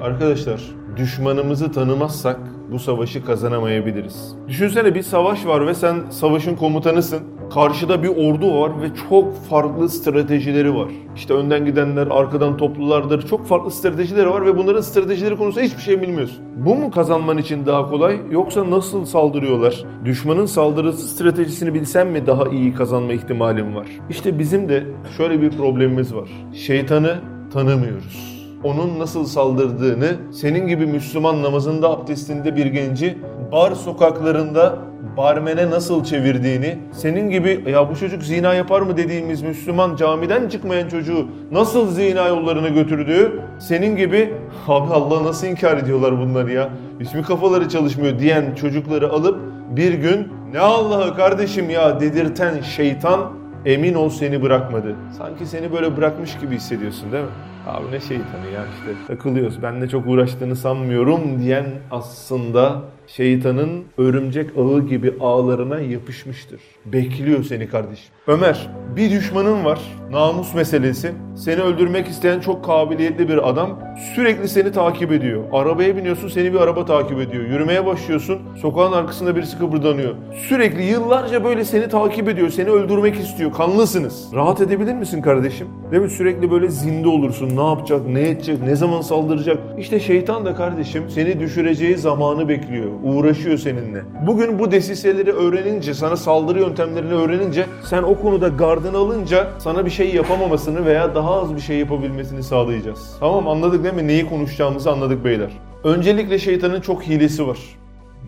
Arkadaşlar düşmanımızı tanımazsak bu savaşı kazanamayabiliriz. Düşünsene bir savaş var ve sen savaşın komutanısın. Karşıda bir ordu var ve çok farklı stratejileri var. İşte önden gidenler, arkadan toplulardır. Çok farklı stratejileri var ve bunların stratejileri konusunda hiçbir şey bilmiyorsun. Bu mu kazanman için daha kolay yoksa nasıl saldırıyorlar? Düşmanın saldırısı stratejisini bilsen mi daha iyi kazanma ihtimalim var? İşte bizim de şöyle bir problemimiz var. Şeytanı tanımıyoruz onun nasıl saldırdığını, senin gibi Müslüman namazında abdestinde bir genci bar sokaklarında barmene nasıl çevirdiğini, senin gibi ya bu çocuk zina yapar mı? dediğimiz Müslüman camiden çıkmayan çocuğu nasıl zina yollarına götürdüğü, senin gibi abi Allah nasıl inkar ediyorlar bunları ya, hiç mi kafaları çalışmıyor. diyen çocukları alıp bir gün ne Allah'ı kardeşim ya? dedirten şeytan emin ol seni bırakmadı. Sanki seni böyle bırakmış gibi hissediyorsun değil mi? Abi ne şeytanı ya işte takılıyoruz. Ben de çok uğraştığını sanmıyorum diyen aslında şeytanın örümcek ağı gibi ağlarına yapışmıştır. Bekliyor seni kardeşim. Ömer, bir düşmanın var. Namus meselesi. Seni öldürmek isteyen çok kabiliyetli bir adam. Sürekli seni takip ediyor. Arabaya biniyorsun seni bir araba takip ediyor. Yürümeye başlıyorsun sokağın arkasında birisi kıpırdanıyor. Sürekli yıllarca böyle seni takip ediyor. Seni öldürmek istiyor. Kanlısınız. Rahat edebilir misin kardeşim? Değil mi? Sürekli böyle zinde olursun. Ne yapacak, ne edecek, ne zaman saldıracak? İşte şeytan da kardeşim seni düşüreceği zamanı bekliyor. Uğraşıyor seninle. Bugün bu desiseleri öğrenince, sana saldırı yöntemlerini öğrenince sen o konuda gardını alınca sana bir şey yapamamasını veya daha az bir şey yapabilmesini sağlayacağız. Tamam anladık değil mi? Neyi konuşacağımızı anladık beyler. Öncelikle şeytanın çok hilesi var.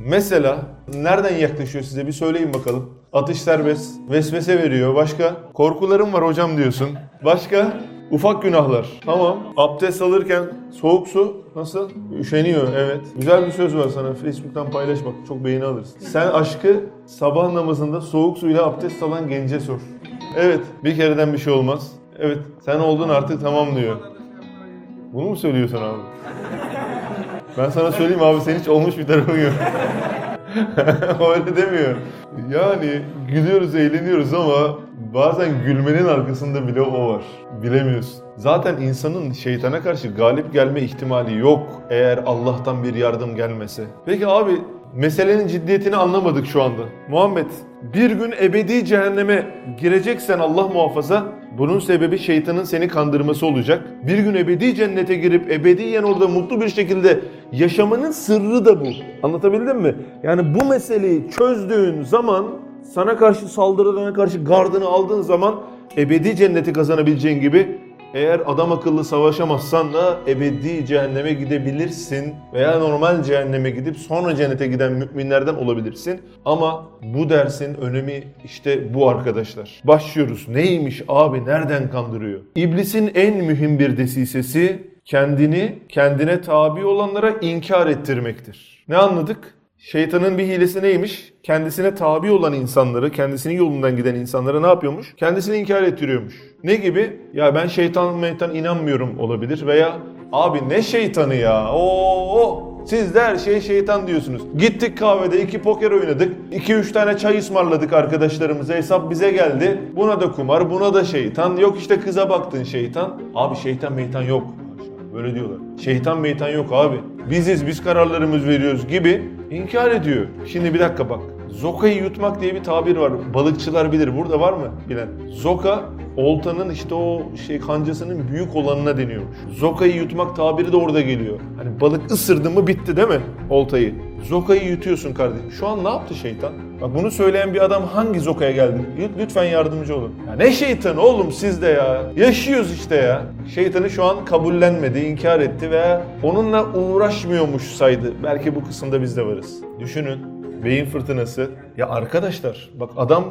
Mesela nereden yaklaşıyor size bir söyleyin bakalım. Atış serbest, vesvese veriyor. Başka? Korkularım var hocam diyorsun. Başka? Ufak günahlar. Tamam. Abdest alırken soğuk su nasıl? Üşeniyor evet. Güzel bir söz var sana. Facebook'tan paylaş bak. Çok beğeni alırsın. Sen aşkı sabah namazında soğuk suyla abdest alan gence sor. Evet. Bir kereden bir şey olmaz. Evet. Sen oldun artık tamam diyor. Bunu mu söylüyorsun abi? Ben sana söyleyeyim abi sen hiç olmuş bir tarafın yok. Öyle demiyor. Yani gülüyoruz, eğleniyoruz ama bazen gülmenin arkasında bile o var. Bilemiyorsun. Zaten insanın şeytana karşı galip gelme ihtimali yok eğer Allah'tan bir yardım gelmese. Peki abi meselenin ciddiyetini anlamadık şu anda. Muhammed bir gün ebedi cehenneme gireceksen Allah muhafaza bunun sebebi şeytanın seni kandırması olacak. Bir gün ebedi cennete girip ebediyen orada mutlu bir şekilde yaşamanın sırrı da bu. Anlatabildim mi? Yani bu meseleyi çözdüğün zaman sana karşı saldırılarına karşı gardını aldığın zaman ebedi cenneti kazanabileceğin gibi eğer adam akıllı savaşamazsan da ebedi cehenneme gidebilirsin veya normal cehenneme gidip sonra cennete giden müminlerden olabilirsin. Ama bu dersin önemi işte bu arkadaşlar. Başlıyoruz. Neymiş abi nereden kandırıyor? İblisin en mühim bir desisesi kendini kendine tabi olanlara inkar ettirmektir. Ne anladık? Şeytanın bir hilesi neymiş? Kendisine tabi olan insanları, kendisinin yolundan giden insanlara ne yapıyormuş? Kendisini inkar ettiriyormuş. Ne gibi? Ya ben şeytan meytan inanmıyorum olabilir veya abi ne şeytanı ya? Oo, siz de her şey şeytan diyorsunuz. Gittik kahvede iki poker oynadık. 2-3 tane çay ısmarladık arkadaşlarımıza. Hesap bize geldi. Buna da kumar, buna da şeytan. Yok işte kıza baktın şeytan. Abi şeytan meytan yok. Böyle diyorlar. Şeytan meytan yok abi. Biziz, biz kararlarımız veriyoruz gibi inkar ediyor. Şimdi bir dakika bak. Zoka'yı yutmak diye bir tabir var. Balıkçılar bilir. Burada var mı bilen? Zoka oltanın işte o şey kancasının büyük olanına deniyormuş. Zoka'yı yutmak tabiri de orada geliyor. Hani balık ısırdı mı bitti değil mi oltayı? Zoka'yı yutuyorsun kardeşim. Şu an ne yaptı şeytan? Bak bunu söyleyen bir adam hangi Zoka'ya geldi? Lütfen yardımcı olun. Ya ne şeytanı oğlum siz de ya. Yaşıyoruz işte ya. Şeytanı şu an kabullenmedi, inkar etti veya onunla uğraşmıyormuş saydı. Belki bu kısımda biz de varız. Düşünün. Beyin fırtınası. Ya arkadaşlar bak adam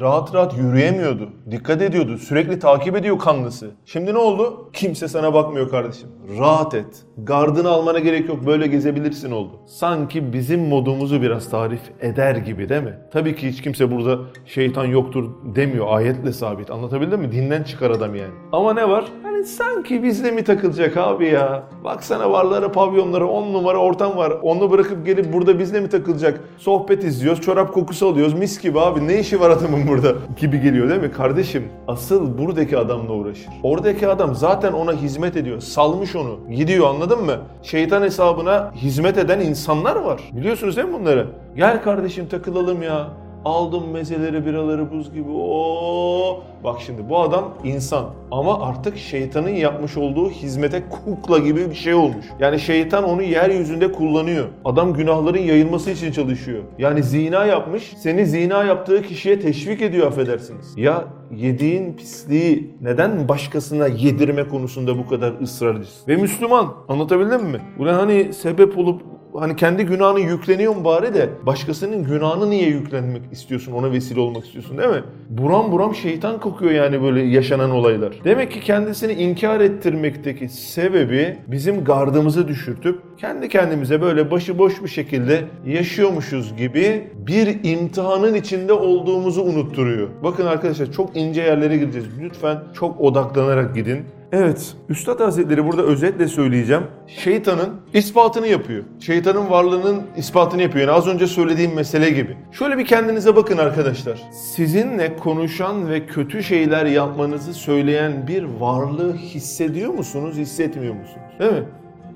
rahat rahat yürüyemiyordu. Dikkat ediyordu. Sürekli takip ediyor kanlısı. Şimdi ne oldu? Kimse sana bakmıyor kardeşim. Rahat et. Gardını almana gerek yok. Böyle gezebilirsin oldu. Sanki bizim modumuzu biraz tarif eder gibi değil mi? Tabii ki hiç kimse burada şeytan yoktur demiyor. Ayetle sabit. Anlatabildim mi? Dinden çıkar adam yani. Ama ne var? Sanki bizle mi takılacak abi ya? Baksana varlara, pavyonlara, on numara ortam var. Onu bırakıp gelip burada bizle mi takılacak? Sohbet izliyoruz, çorap kokusu alıyoruz. Mis gibi abi. Ne işi var adamın burada? Gibi geliyor değil mi? Kardeşim asıl buradaki adamla uğraşır. Oradaki adam zaten ona hizmet ediyor. Salmış onu. Gidiyor anladın mı? Şeytan hesabına hizmet eden insanlar var. Biliyorsunuz değil mi bunları? Gel kardeşim takılalım ya. Aldım mezeleri, biraları buz gibi. Oo. Bak şimdi bu adam insan ama artık şeytanın yapmış olduğu hizmete kukla gibi bir şey olmuş. Yani şeytan onu yeryüzünde kullanıyor. Adam günahların yayılması için çalışıyor. Yani zina yapmış, seni zina yaptığı kişiye teşvik ediyor affedersiniz. Ya yediğin pisliği neden başkasına yedirme konusunda bu kadar ısrarcısın? Ve Müslüman anlatabildim mi? Buna hani sebep olup hani kendi günahını yükleniyorsun bari de başkasının günahını niye yüklenmek istiyorsun ona vesile olmak istiyorsun değil mi? Buram buram şeytan kokuyor yani böyle yaşanan olaylar. Demek ki kendisini inkar ettirmekteki sebebi bizim gardımızı düşürtüp kendi kendimize böyle başıboş bir şekilde yaşıyormuşuz gibi bir imtihanın içinde olduğumuzu unutturuyor. Bakın arkadaşlar çok ince yerlere gireceğiz. Lütfen çok odaklanarak gidin. Evet, Üstad Hazretleri burada özetle söyleyeceğim. Şeytanın ispatını yapıyor. Şeytanın varlığının ispatını yapıyor. Yani az önce söylediğim mesele gibi. Şöyle bir kendinize bakın arkadaşlar. Sizinle konuşan ve kötü şeyler yapmanızı söyleyen bir varlığı hissediyor musunuz, hissetmiyor musunuz? Değil mi?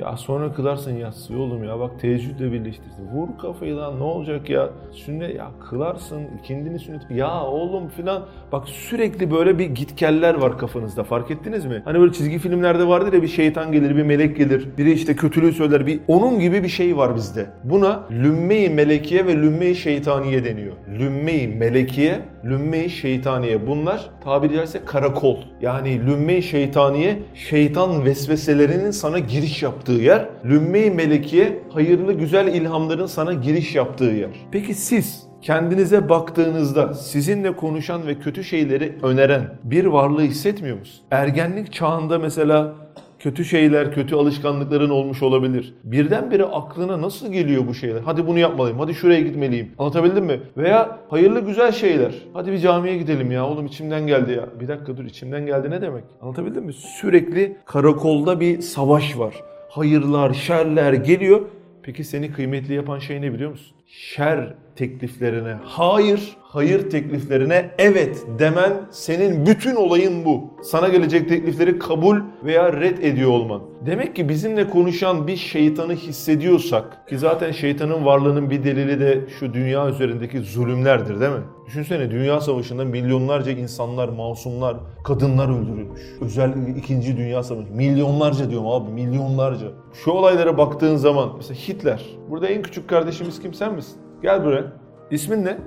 Ya sonra kılarsın yatsıyı oğlum ya bak teheccüdle birleştirsin. Vur kafayı lan ne olacak ya? Sünnet ya kılarsın ikindini sünnet. Ya oğlum filan bak sürekli böyle bir gitgeller var kafanızda fark ettiniz mi? Hani böyle çizgi filmlerde vardır ya bir şeytan gelir bir melek gelir. Biri işte kötülüğü söyler. Bir onun gibi bir şey var bizde. Buna lümme-i melekiye ve lümme-i şeytaniye deniyor. Lümme-i melekiye, lümme-i şeytaniye. Bunlar tabiri caizse karakol. Yani lümme-i şeytaniye şeytan vesveselerinin sana giriş yaptığı yer. Lümme-i melekiye hayırlı güzel ilhamların sana giriş yaptığı yer. Peki siz kendinize baktığınızda sizinle konuşan ve kötü şeyleri öneren bir varlığı hissetmiyor musun? Ergenlik çağında mesela kötü şeyler, kötü alışkanlıkların olmuş olabilir. Birdenbire aklına nasıl geliyor bu şeyler? Hadi bunu yapmalıyım, hadi şuraya gitmeliyim. Anlatabildim mi? Veya hayırlı güzel şeyler. Hadi bir camiye gidelim ya oğlum içimden geldi ya. Bir dakika dur içimden geldi ne demek? Anlatabildim mi? Sürekli karakolda bir savaş var. Hayırlar, şerler geliyor. Peki seni kıymetli yapan şey ne biliyor musun? Şer tekliflerine hayır, hayır tekliflerine evet demen senin bütün olayın bu. Sana gelecek teklifleri kabul veya red ediyor olman. Demek ki bizimle konuşan bir şeytanı hissediyorsak ki zaten şeytanın varlığının bir delili de şu dünya üzerindeki zulümlerdir değil mi? Düşünsene dünya savaşında milyonlarca insanlar, masumlar, kadınlar öldürülmüş. Özellikle 2. Dünya Savaşı. Milyonlarca diyorum abi milyonlarca. Şu olaylara baktığın zaman mesela Hitler. Burada en küçük kardeşimiz kim sen misin? Gel buraya. İsmin ne?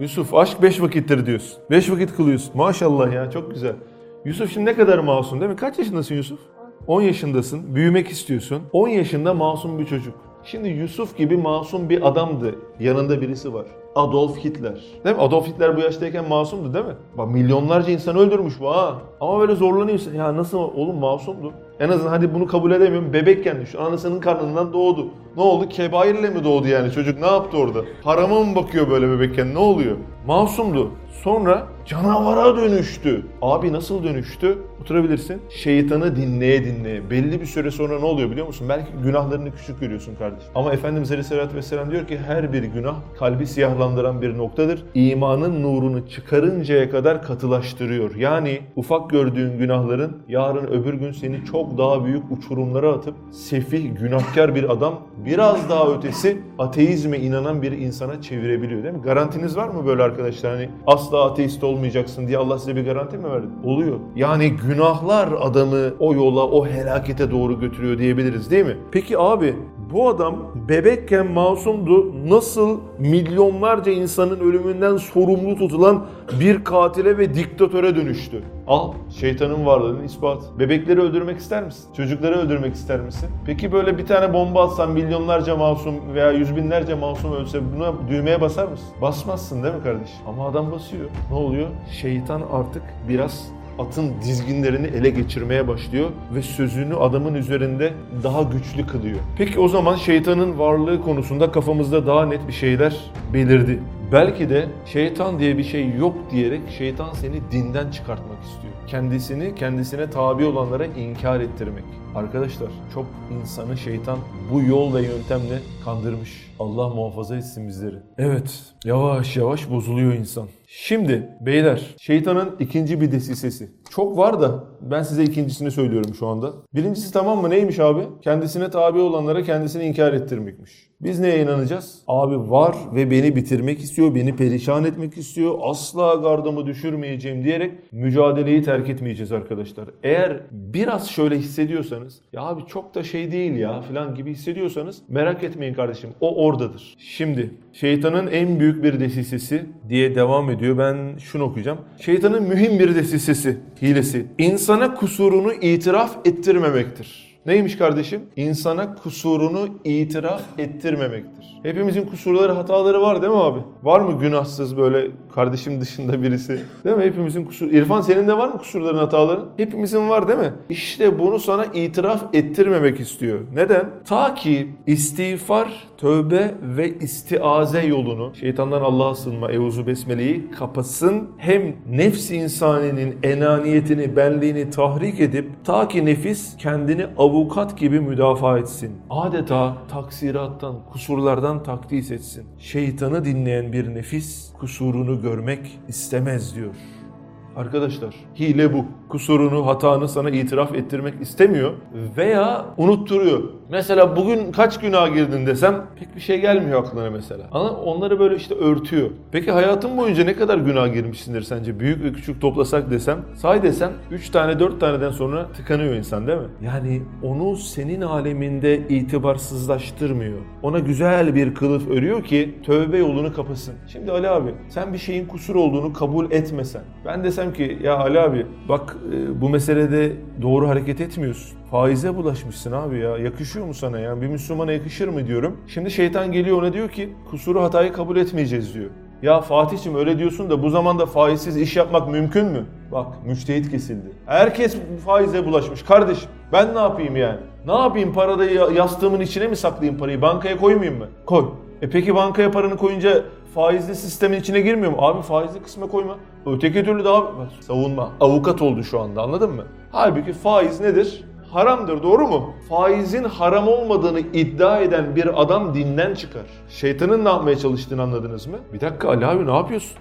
Yusuf. Aşk beş vakittir diyorsun. Beş vakit kılıyorsun. Maşallah ya çok güzel. Yusuf şimdi ne kadar masum değil mi? Kaç yaşındasın Yusuf? 10 yaşındasın. Büyümek istiyorsun. 10 yaşında masum bir çocuk. Şimdi Yusuf gibi masum bir adamdı. Yanında birisi var. Adolf Hitler. Değil mi? Adolf Hitler bu yaştayken masumdu değil mi? Bak milyonlarca insan öldürmüş bu ha. Ama böyle zorlanıyorsun. Ya nasıl oğlum masumdu? En azından hadi bunu kabul edemiyorum. Bebekken düşün. Anasının karnından doğdu. Ne oldu? Kebairle mi doğdu yani? Çocuk ne yaptı orada? Harama mı bakıyor böyle bebekken? Ne oluyor? Masumdu. Sonra canavara dönüştü. Abi nasıl dönüştü? Oturabilirsin. Şeytanı dinleye dinleye. Belli bir süre sonra ne oluyor biliyor musun? Belki günahlarını küçük görüyorsun kardeşim. Ama Efendimiz Aleyhisselatü Vesselam diyor ki her bir günah kalbi siyahlandıran bir noktadır. İmanın nurunu çıkarıncaya kadar katılaştırıyor. Yani ufak gördüğün günahların yarın öbür gün seni çok daha büyük uçurumlara atıp sefih, günahkar bir adam biraz daha ötesi ateizme inanan bir insana çevirebiliyor değil mi? Garantiniz var mı böyle arkadaşlar? Hani asla ateist olmayacaksın diye Allah size bir garanti mi verdi? Oluyor. Yani günahlar adamı o yola, o helakete doğru götürüyor diyebiliriz değil mi? Peki abi bu adam bebekken masumdu. Nasıl milyonlarca insanın ölümünden sorumlu tutulan bir katile ve diktatöre dönüştü? Al şeytanın varlığının ispatı. Bebekleri öldürmek ister misin? Çocukları öldürmek ister misin? Peki böyle bir tane bomba atsan milyonlarca masum veya yüz binlerce masum ölse buna düğmeye basar mısın? Basmazsın değil mi kardeşim? Ama adam basıyor. Ne oluyor? Şeytan artık biraz atın dizginlerini ele geçirmeye başlıyor ve sözünü adamın üzerinde daha güçlü kılıyor. Peki o zaman şeytanın varlığı konusunda kafamızda daha net bir şeyler belirdi. Belki de şeytan diye bir şey yok diyerek şeytan seni dinden çıkartmak istiyor. Kendisini kendisine tabi olanlara inkar ettirmek. Arkadaşlar çok insanı şeytan bu yol ve yöntemle kandırmış. Allah muhafaza etsin bizleri. Evet yavaş yavaş bozuluyor insan. Şimdi beyler şeytanın ikinci bir desisesi. Çok var da ben size ikincisini söylüyorum şu anda. Birincisi tamam mı neymiş abi? Kendisine tabi olanlara kendisini inkar ettirmekmiş. Biz neye inanacağız? Abi var ve beni bitirmek istiyor, beni perişan etmek istiyor. Asla gardımı düşürmeyeceğim diyerek mücadeleyi terk etmeyeceğiz arkadaşlar. Eğer biraz şöyle hissediyorsanız ya abi çok da şey değil ya falan gibi hissediyorsanız merak etmeyin kardeşim. O oradadır. Şimdi şeytanın en büyük bir desisesi diye devam ediyor. Ben şunu okuyacağım. Şeytanın mühim bir desisesi, hilesi. insana kusurunu itiraf ettirmemektir. Neymiş kardeşim? İnsana kusurunu itiraf ettirmemektir. Hepimizin kusurları, hataları var değil mi abi? Var mı günahsız böyle kardeşim dışında birisi? Değil mi? Hepimizin kusur. İrfan senin de var mı kusurların, hataların? Hepimizin var değil mi? İşte bunu sana itiraf ettirmemek istiyor. Neden? Ta ki istiğfar, tövbe ve istiaze yolunu, şeytandan Allah'a sığınma, evuzu besmeleyi kapasın. Hem nefs insaninin enaniyetini, benliğini tahrik edip ta ki nefis kendini avukat gibi müdafaa etsin. Adeta taksirattan, kusurlardan takdis etsin. Şeytanı dinleyen bir nefis kusurunu görmek istemez diyor. Arkadaşlar hile bu. Kusurunu, hatanı sana itiraf ettirmek istemiyor veya unutturuyor. Mesela bugün kaç günah girdin desem pek bir şey gelmiyor aklına mesela. Ama onları böyle işte örtüyor. Peki hayatın boyunca ne kadar günah girmişsindir sence? Büyük ve küçük toplasak desem, say desem 3 tane 4 taneden sonra tıkanıyor insan değil mi? Yani onu senin aleminde itibarsızlaştırmıyor. Ona güzel bir kılıf örüyor ki tövbe yolunu kapasın. Şimdi Ali abi sen bir şeyin kusur olduğunu kabul etmesen. Ben desem ki ya Ali abi bak e, bu meselede doğru hareket etmiyorsun. Faize bulaşmışsın abi ya. Yakışıyor mu sana ya? Bir Müslümana yakışır mı diyorum. Şimdi şeytan geliyor ona diyor ki kusuru hatayı kabul etmeyeceğiz diyor. Ya Fatih'cim öyle diyorsun da bu zamanda faizsiz iş yapmak mümkün mü? Bak müçtehit kesildi. Herkes faize bulaşmış. Kardeşim ben ne yapayım yani? Ne yapayım parada yastığımın içine mi saklayayım parayı? Bankaya koymayayım mı? Koy. E peki bankaya paranı koyunca faizli sistemin içine girmiyor mu? Abi faizli kısma koyma. Öteki türlü daha savunma. Avukat oldu şu anda anladın mı? Halbuki faiz nedir? haramdır doğru mu? Faizin haram olmadığını iddia eden bir adam dinden çıkar. Şeytanın ne yapmaya çalıştığını anladınız mı? Bir dakika Ali abi ne yapıyorsun?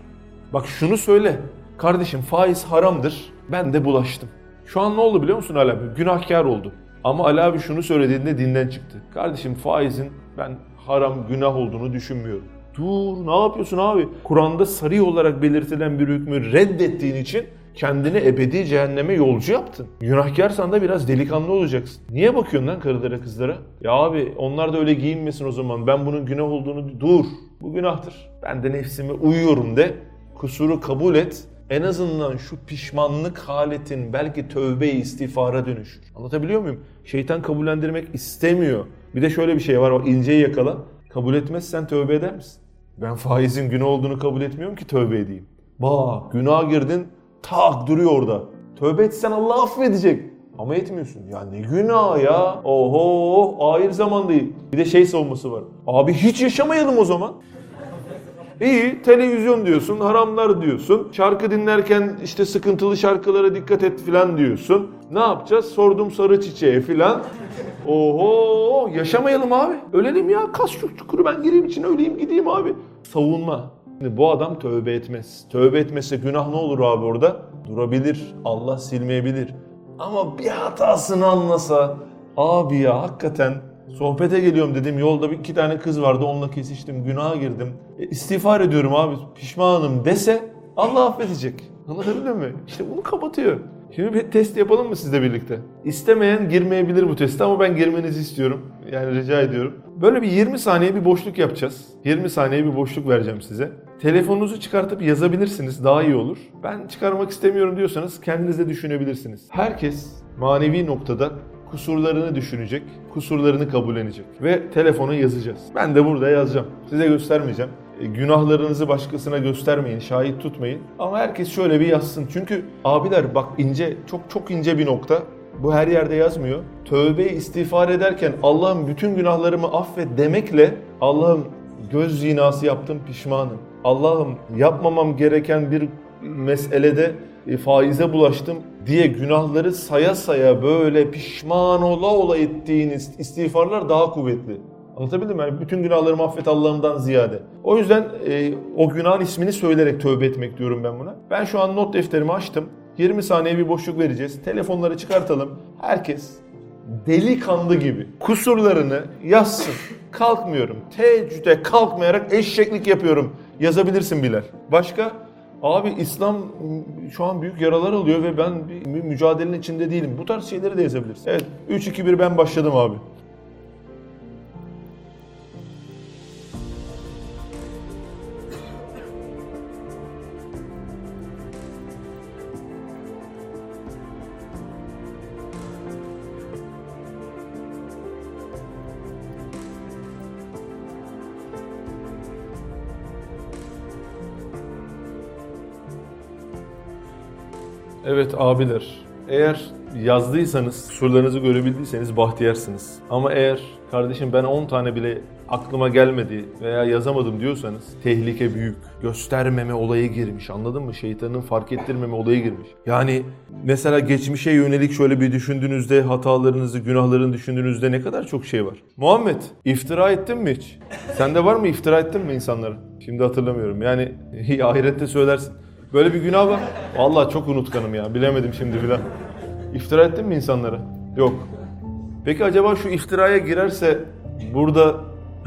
Bak şunu söyle. Kardeşim faiz haramdır. Ben de bulaştım. Şu an ne oldu biliyor musun Ali abi? Günahkar oldu. Ama Ali abi şunu söylediğinde dinden çıktı. Kardeşim faizin ben haram günah olduğunu düşünmüyorum. Dur ne yapıyorsun abi? Kur'an'da sarı olarak belirtilen bir hükmü reddettiğin için kendini ebedi cehenneme yolcu yaptın. Günahkarsan da biraz delikanlı olacaksın. Niye bakıyorsun lan karılara kızlara? Ya abi onlar da öyle giyinmesin o zaman. Ben bunun günah olduğunu dur. Bu günahtır. Ben de nefsime uyuyorum de. Kusuru kabul et. En azından şu pişmanlık haletin belki tövbe istiğfara dönüşür. Anlatabiliyor muyum? Şeytan kabullendirmek istemiyor. Bir de şöyle bir şey var. O inceyi yakala. Kabul etmezsen tövbe eder misin? Ben faizin günah olduğunu kabul etmiyorum ki tövbe edeyim. Bak günah girdin tak duruyor orada. Tövbe etsen Allah affedecek. Ama etmiyorsun. Ya ne günah ya. Oho ahir zaman değil. Bir de şey savunması var. Abi hiç yaşamayalım o zaman. İyi televizyon diyorsun, haramlar diyorsun. Şarkı dinlerken işte sıkıntılı şarkılara dikkat et filan diyorsun. Ne yapacağız? Sordum sarı çiçeğe filan. Oho yaşamayalım abi. Ölelim ya kas çukuru ben gireyim içine öleyim gideyim abi. Savunma. Şimdi bu adam tövbe etmez. Tövbe etmezse günah ne olur abi orada? Durabilir. Allah silmeyebilir. Ama bir hatasını anlasa abi ya hakikaten sohbete geliyorum dedim yolda bir iki tane kız vardı onunla kesiştim günaha girdim. E, istiğfar ediyorum abi pişmanım dese Allah affedecek. Anlatabiliyor muyum? İşte bunu kapatıyor. Şimdi bir test yapalım mı sizle birlikte? İstemeyen girmeyebilir bu teste ama ben girmenizi istiyorum. Yani rica ediyorum. Böyle bir 20 saniye bir boşluk yapacağız. 20 saniye bir boşluk vereceğim size. Telefonunuzu çıkartıp yazabilirsiniz daha iyi olur. Ben çıkarmak istemiyorum diyorsanız kendiniz de düşünebilirsiniz. Herkes manevi noktada kusurlarını düşünecek, kusurlarını kabullenecek ve telefona yazacağız. Ben de burada yazacağım. Size göstermeyeceğim. E, günahlarınızı başkasına göstermeyin, şahit tutmayın. Ama herkes şöyle bir yazsın. Çünkü abiler bak ince, çok çok ince bir nokta. Bu her yerde yazmıyor. Tövbe istiğfar ederken Allah'ım bütün günahlarımı affet demekle Allah'ım göz zinası yaptım pişmanım. Allah'ım yapmamam gereken bir meselede faize bulaştım diye günahları saya saya böyle pişman ola ola ettiğiniz istiğfarlar daha kuvvetli. Anlatabildim mi? Yani bütün günahlarımı affet Allah'ımdan ziyade. O yüzden e, o günahın ismini söyleyerek tövbe etmek diyorum ben buna. Ben şu an not defterimi açtım. 20 saniye bir boşluk vereceğiz. Telefonları çıkartalım. Herkes delikanlı gibi kusurlarını yazsın. Kalkmıyorum. Teheccüde kalkmayarak eşeklik yapıyorum. Yazabilirsin Bilal. Başka? Abi İslam şu an büyük yaralar alıyor ve ben bir mücadelenin içinde değilim. Bu tarz şeyleri de yazabilirsin. Evet 3-2-1 ben başladım abi. Evet abiler. Eğer yazdıysanız, sorularınızı görebildiyseniz bahtiyarsınız. Ama eğer kardeşim ben 10 tane bile aklıma gelmedi veya yazamadım diyorsanız tehlike büyük. Göstermeme olayı girmiş anladın mı? Şeytanın fark ettirmeme olayı girmiş. Yani mesela geçmişe yönelik şöyle bir düşündüğünüzde hatalarınızı, günahlarını düşündüğünüzde ne kadar çok şey var. Muhammed iftira ettin mi hiç? Sende var mı iftira ettin mi insanlara? Şimdi hatırlamıyorum. Yani ahirette söylersin. Böyle bir günah var. Vallahi çok unutkanım ya. Bilemedim şimdi filan. İftira ettin mi insanlara? Yok. Peki acaba şu iftiraya girerse burada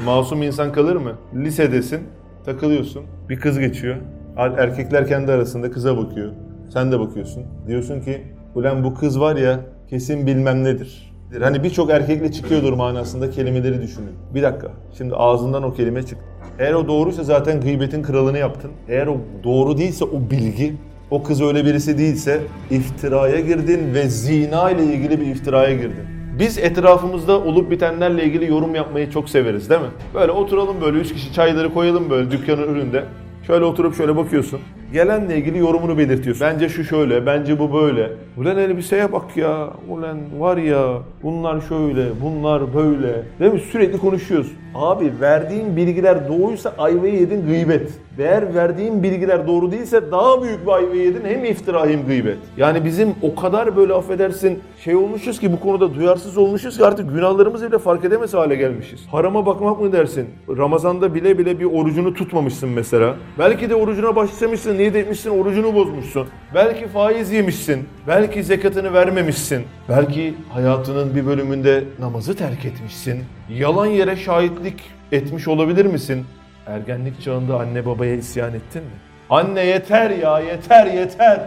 masum insan kalır mı? Lisedesin, takılıyorsun. Bir kız geçiyor. Erkekler kendi arasında kıza bakıyor. Sen de bakıyorsun. Diyorsun ki ulan bu kız var ya kesin bilmem nedir. Hani birçok erkekle çıkıyordur manasında kelimeleri düşünün. Bir dakika. Şimdi ağzından o kelime çıktı. Eğer o doğruysa zaten gıybetin kralını yaptın. Eğer o doğru değilse o bilgi, o kız öyle birisi değilse iftiraya girdin ve zina ile ilgili bir iftiraya girdin. Biz etrafımızda olup bitenlerle ilgili yorum yapmayı çok severiz değil mi? Böyle oturalım böyle üç kişi çayları koyalım böyle dükkanın önünde. Şöyle oturup şöyle bakıyorsun. Gelenle ilgili yorumunu belirtiyorsun. Bence şu şöyle, bence bu böyle. Ulan elbiseye bak ya. Ulan var ya bunlar şöyle, bunlar böyle. Değil mi? Sürekli konuşuyoruz. Abi verdiğin bilgiler doğruysa ayvayı yedin gıybet. Eğer verdiğin bilgiler doğru değilse daha büyük bir ayvayı yedin hem iftira hem gıybet. Yani bizim o kadar böyle affedersin şey olmuşuz ki bu konuda duyarsız olmuşuz ki artık günahlarımızı bile fark edemez hale gelmişiz. Harama bakmak mı dersin? Ramazanda bile bile bir orucunu tutmamışsın mesela. Belki de orucuna başlamışsın, niyet etmişsin, orucunu bozmuşsun. Belki faiz yemişsin. Belki zekatını vermemişsin. Belki hayatının bir bölümünde namazı terk etmişsin. Yalan yere şahitlik etmiş olabilir misin? Ergenlik çağında anne babaya isyan ettin mi? Anne yeter ya yeter yeter.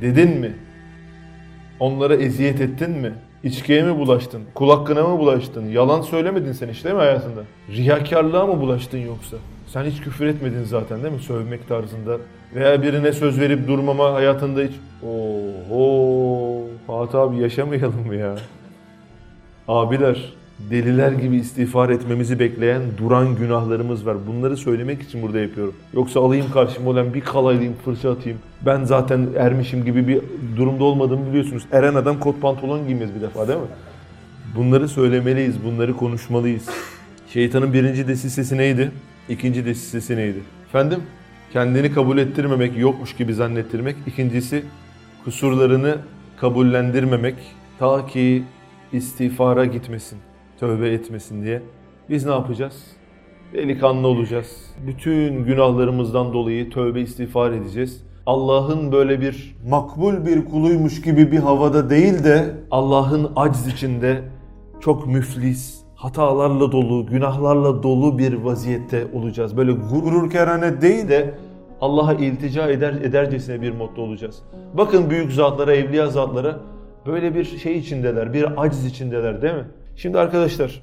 Dedin mi? Onlara eziyet ettin mi? İçkiye mi bulaştın? Kul hakkına mı bulaştın? Yalan söylemedin sen hiç değil mi hayatında? Riyakarlığa mı bulaştın yoksa? Sen hiç küfür etmedin zaten değil mi? Sövmek tarzında. Veya birine söz verip durmama hayatında hiç... Oho Fatih abi yaşamayalım ya? Abiler deliler gibi istiğfar etmemizi bekleyen duran günahlarımız var. Bunları söylemek için burada yapıyorum. Yoksa alayım karşıma olan bir kalaylayım, fırça atayım. Ben zaten ermişim gibi bir durumda olmadığımı biliyorsunuz. Eren adam kot pantolon giymez bir defa değil mi? Bunları söylemeliyiz, bunları konuşmalıyız. Şeytanın birinci desisesi neydi? İkinci desisesi neydi? Efendim? Kendini kabul ettirmemek, yokmuş gibi zannettirmek. İkincisi kusurlarını kabullendirmemek. Ta ki istiğfara gitmesin tövbe etmesin diye. Biz ne yapacağız? Delikanlı olacağız. Bütün günahlarımızdan dolayı tövbe istiğfar edeceğiz. Allah'ın böyle bir makbul bir kuluymuş gibi bir havada değil de Allah'ın acz içinde çok müflis, hatalarla dolu, günahlarla dolu bir vaziyette olacağız. Böyle gurur kerane değil de Allah'a iltica eder, edercesine bir modda olacağız. Bakın büyük zatlara, evliya zatlara böyle bir şey içindeler, bir aciz içindeler değil mi? Şimdi arkadaşlar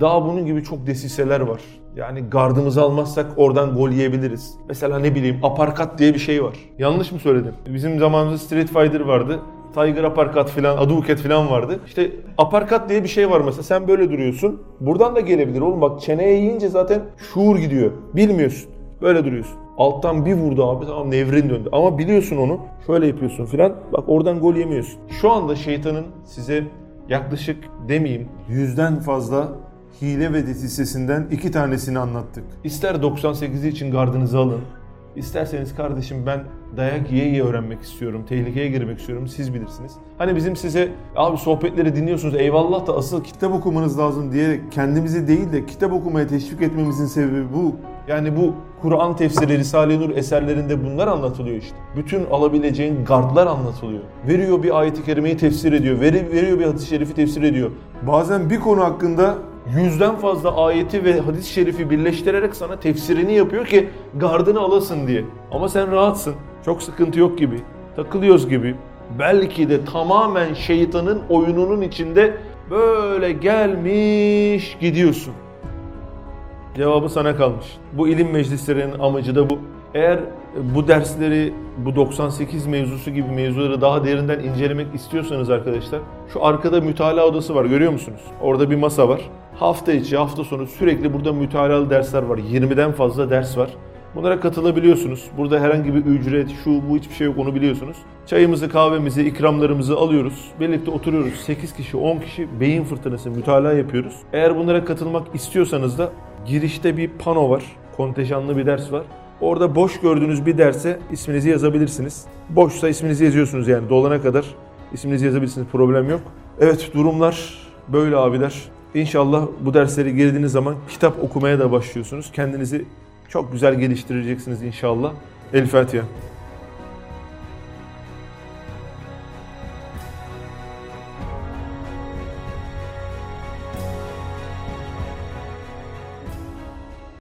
daha bunun gibi çok desiseler var. Yani gardımızı almazsak oradan gol yiyebiliriz. Mesela ne bileyim aparkat diye bir şey var. Yanlış mı söyledim? Bizim zamanımızda Street Fighter vardı. Tiger aparkat filan, Aduket filan vardı. İşte aparkat diye bir şey var mesela. Sen böyle duruyorsun. Buradan da gelebilir oğlum. Bak çeneye yiyince zaten şuur gidiyor. Bilmiyorsun. Böyle duruyorsun. Alttan bir vurdu abi tamam nevrin döndü. Ama biliyorsun onu. Şöyle yapıyorsun filan. Bak oradan gol yemiyorsun. Şu anda şeytanın size yaklaşık demeyeyim yüzden fazla hile ve sitesinden iki tanesini anlattık. İster 98'i için gardınızı alın, isterseniz kardeşim ben dayak yiye yiye öğrenmek istiyorum, tehlikeye girmek istiyorum, siz bilirsiniz. Hani bizim size abi sohbetleri dinliyorsunuz eyvallah da asıl kitap okumanız lazım diyerek kendimizi değil de kitap okumaya teşvik etmemizin sebebi bu. Yani bu Kur'an tefsiri, Risale-i Nur eserlerinde bunlar anlatılıyor işte. Bütün alabileceğin gardlar anlatılıyor. Veriyor bir ayeti kerimeyi tefsir ediyor, veri- veriyor bir hadis-i şerifi tefsir ediyor. Bazen bir konu hakkında yüzden fazla ayeti ve hadis-i şerifi birleştirerek sana tefsirini yapıyor ki gardını alasın diye. Ama sen rahatsın. Çok sıkıntı yok gibi. Takılıyoruz gibi. Belki de tamamen şeytanın oyununun içinde böyle gelmiş gidiyorsun. Cevabı sana kalmış. Bu ilim meclislerinin amacı da bu. Eğer bu dersleri, bu 98 mevzusu gibi mevzuları daha derinden incelemek istiyorsanız arkadaşlar, şu arkada mütalaa odası var görüyor musunuz? Orada bir masa var. Hafta içi, hafta sonu sürekli burada mütalalı dersler var. 20'den fazla ders var. Bunlara katılabiliyorsunuz. Burada herhangi bir ücret, şu bu hiçbir şey yok onu biliyorsunuz. Çayımızı, kahvemizi, ikramlarımızı alıyoruz. Birlikte oturuyoruz. 8 kişi, 10 kişi beyin fırtınası, mütalaa yapıyoruz. Eğer bunlara katılmak istiyorsanız da girişte bir pano var. Kontenjanlı bir ders var. Orada boş gördüğünüz bir derse isminizi yazabilirsiniz. Boşsa isminizi yazıyorsunuz yani dolana kadar isminizi yazabilirsiniz problem yok. Evet durumlar böyle abiler. İnşallah bu dersleri girdiğiniz zaman kitap okumaya da başlıyorsunuz. Kendinizi çok güzel geliştireceksiniz inşallah. El Fatiha.